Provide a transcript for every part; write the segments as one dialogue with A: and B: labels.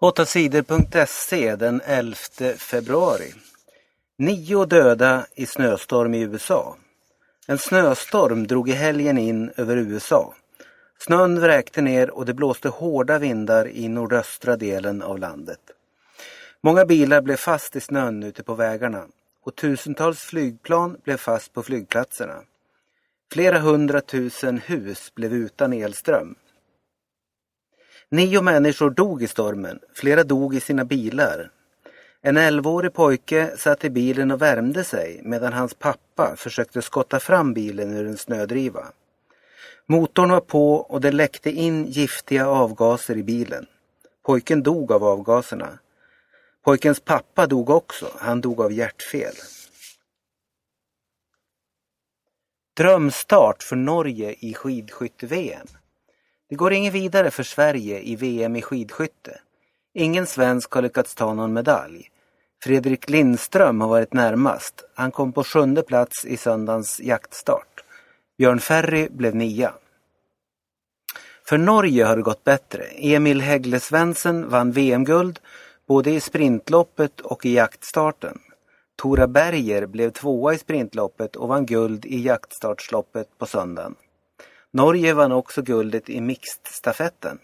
A: 8sidor.se den 11 februari. Nio döda i snöstorm i USA. En snöstorm drog i helgen in över USA. Snön vräkte ner och det blåste hårda vindar i nordöstra delen av landet. Många bilar blev fast i snön ute på vägarna och tusentals flygplan blev fast på flygplatserna. Flera hundratusen hus blev utan elström. Nio människor dog i stormen, flera dog i sina bilar. En elvaårig pojke satt i bilen och värmde sig medan hans pappa försökte skotta fram bilen ur en snödriva. Motorn var på och det läckte in giftiga avgaser i bilen. Pojken dog av avgaserna. Pojkens pappa dog också, han dog av hjärtfel. Drömstart för Norge i skidskytte-VM. Det går inget vidare för Sverige i VM i skidskytte. Ingen svensk har lyckats ta någon medalj. Fredrik Lindström har varit närmast. Han kom på sjunde plats i söndagens jaktstart. Björn Ferry blev nia. För Norge har det gått bättre. Emil Hegle Svensson vann VM-guld både i sprintloppet och i jaktstarten. Tora Berger blev tvåa i sprintloppet och vann guld i jaktstartsloppet på söndagen. Norge vann också guldet i mixed-stafetten.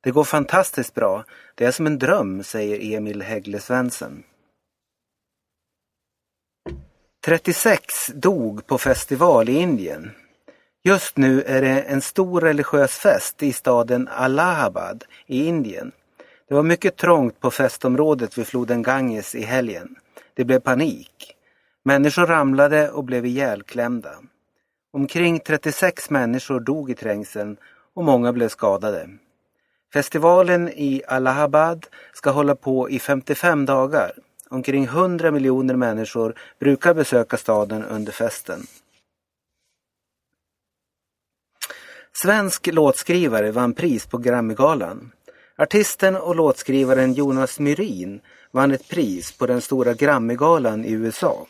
A: Det går fantastiskt bra. Det är som en dröm, säger Emil Häggle Svensson. 36 dog på festival i Indien. Just nu är det en stor religiös fest i staden Allahabad i Indien. Det var mycket trångt på festområdet vid floden Ganges i helgen. Det blev panik. Människor ramlade och blev ihjälklämda. Omkring 36 människor dog i trängseln och många blev skadade. Festivalen i Allahabad ska hålla på i 55 dagar. Omkring 100 miljoner människor brukar besöka staden under festen. Svensk låtskrivare vann pris på Grammygalan. Artisten och låtskrivaren Jonas Myrin vann ett pris på den stora Grammygalan i USA.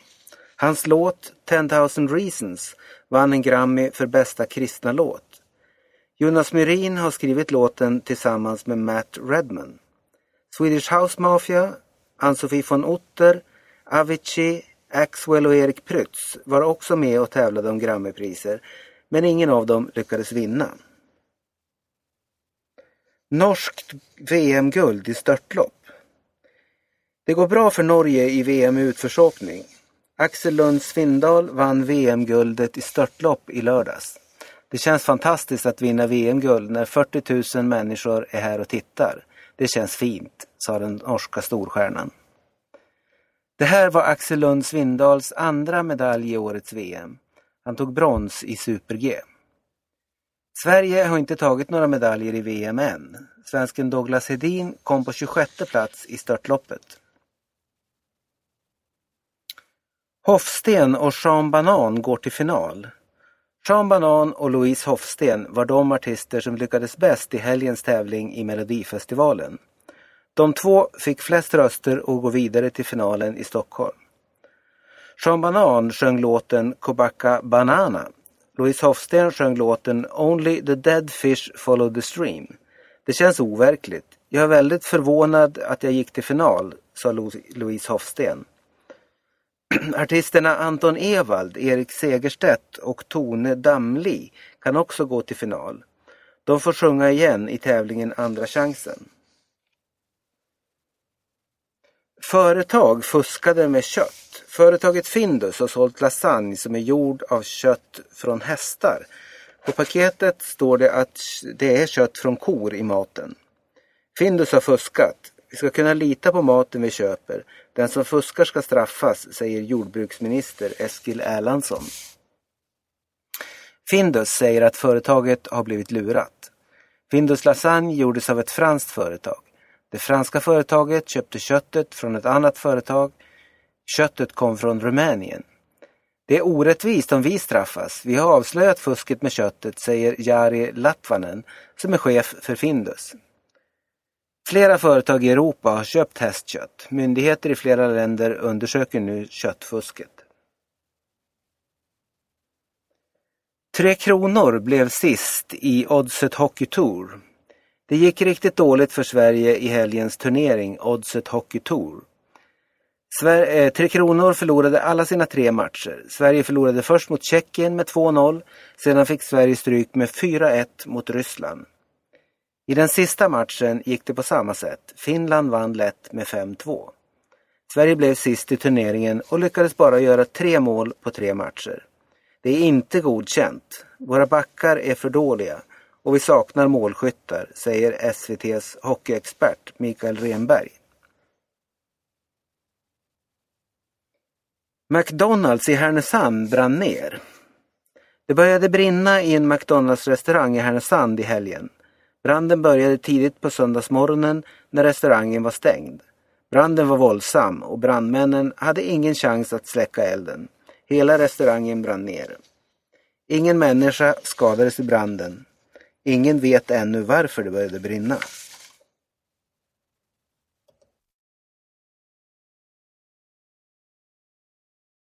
A: Hans låt 10,000 Reasons vann en Grammy för bästa kristna låt. Jonas Myrin har skrivit låten tillsammans med Matt Redman. Swedish House Mafia, Ann-Sofie von Otter, Avicii, Axwell och Erik Prytz var också med och tävlade om Grammypriser men ingen av dem lyckades vinna. Norskt VM-guld i störtlopp. Det går bra för Norge i VM i utförsåkning. Axel Lund Svindal vann VM-guldet i störtlopp i lördags. Det känns fantastiskt att vinna VM-guld när 40 000 människor är här och tittar. Det känns fint, sa den norska storstjärnan. Det här var Axel Lund Svindals andra medalj i årets VM. Han tog brons i Super-G. Sverige har inte tagit några medaljer i VM än. Svensken Douglas Hedin kom på 26 plats i störtloppet. Hofsten och Sean Banan går till final. Sean Banan och Louise Hofsten var de artister som lyckades bäst i helgens tävling i Melodifestivalen. De två fick flest röster och går vidare till finalen i Stockholm. Sean Banan sjöng låten Kobaka Banana. Louise Hofsten sjöng låten Only the dead fish follow the stream. Det känns overkligt. Jag är väldigt förvånad att jag gick till final, sa Louise Hofsten. Artisterna Anton Ewald, Erik Segerstedt och Tone Damli kan också gå till final. De får sjunga igen i tävlingen Andra chansen. Företag fuskade med kött. Företaget Findus har sålt lasagne som är gjord av kött från hästar. På paketet står det att det är kött från kor i maten. Findus har fuskat. Vi ska kunna lita på maten vi köper. Den som fuskar ska straffas, säger jordbruksminister Eskil Erlandsson. Findus säger att företaget har blivit lurat. Findus lasagne gjordes av ett franskt företag. Det franska företaget köpte köttet från ett annat företag. Köttet kom från Rumänien. Det är orättvist om vi straffas. Vi har avslöjat fusket med köttet, säger Jari Latvanen som är chef för Findus. Flera företag i Europa har köpt hästkött. Myndigheter i flera länder undersöker nu köttfusket. Tre Kronor blev sist i Oddset Hockey Tour. Det gick riktigt dåligt för Sverige i helgens turnering Oddset Hockey Tour. Sver eh, tre Kronor förlorade alla sina tre matcher. Sverige förlorade först mot Tjeckien med 2-0. Sedan fick Sverige stryk med 4-1 mot Ryssland. I den sista matchen gick det på samma sätt. Finland vann lätt med 5-2. Sverige blev sist i turneringen och lyckades bara göra tre mål på tre matcher. Det är inte godkänt. Våra backar är för dåliga och vi saknar målskyttar, säger SVTs hockeyexpert Mikael Renberg. McDonalds i Härnösand brann ner. Det började brinna i en McDonalds-restaurang i Härnösand i helgen. Branden började tidigt på söndagsmorgonen när restaurangen var stängd. Branden var våldsam och brandmännen hade ingen chans att släcka elden. Hela restaurangen brann ner. Ingen människa skadades i branden. Ingen vet ännu varför det började brinna.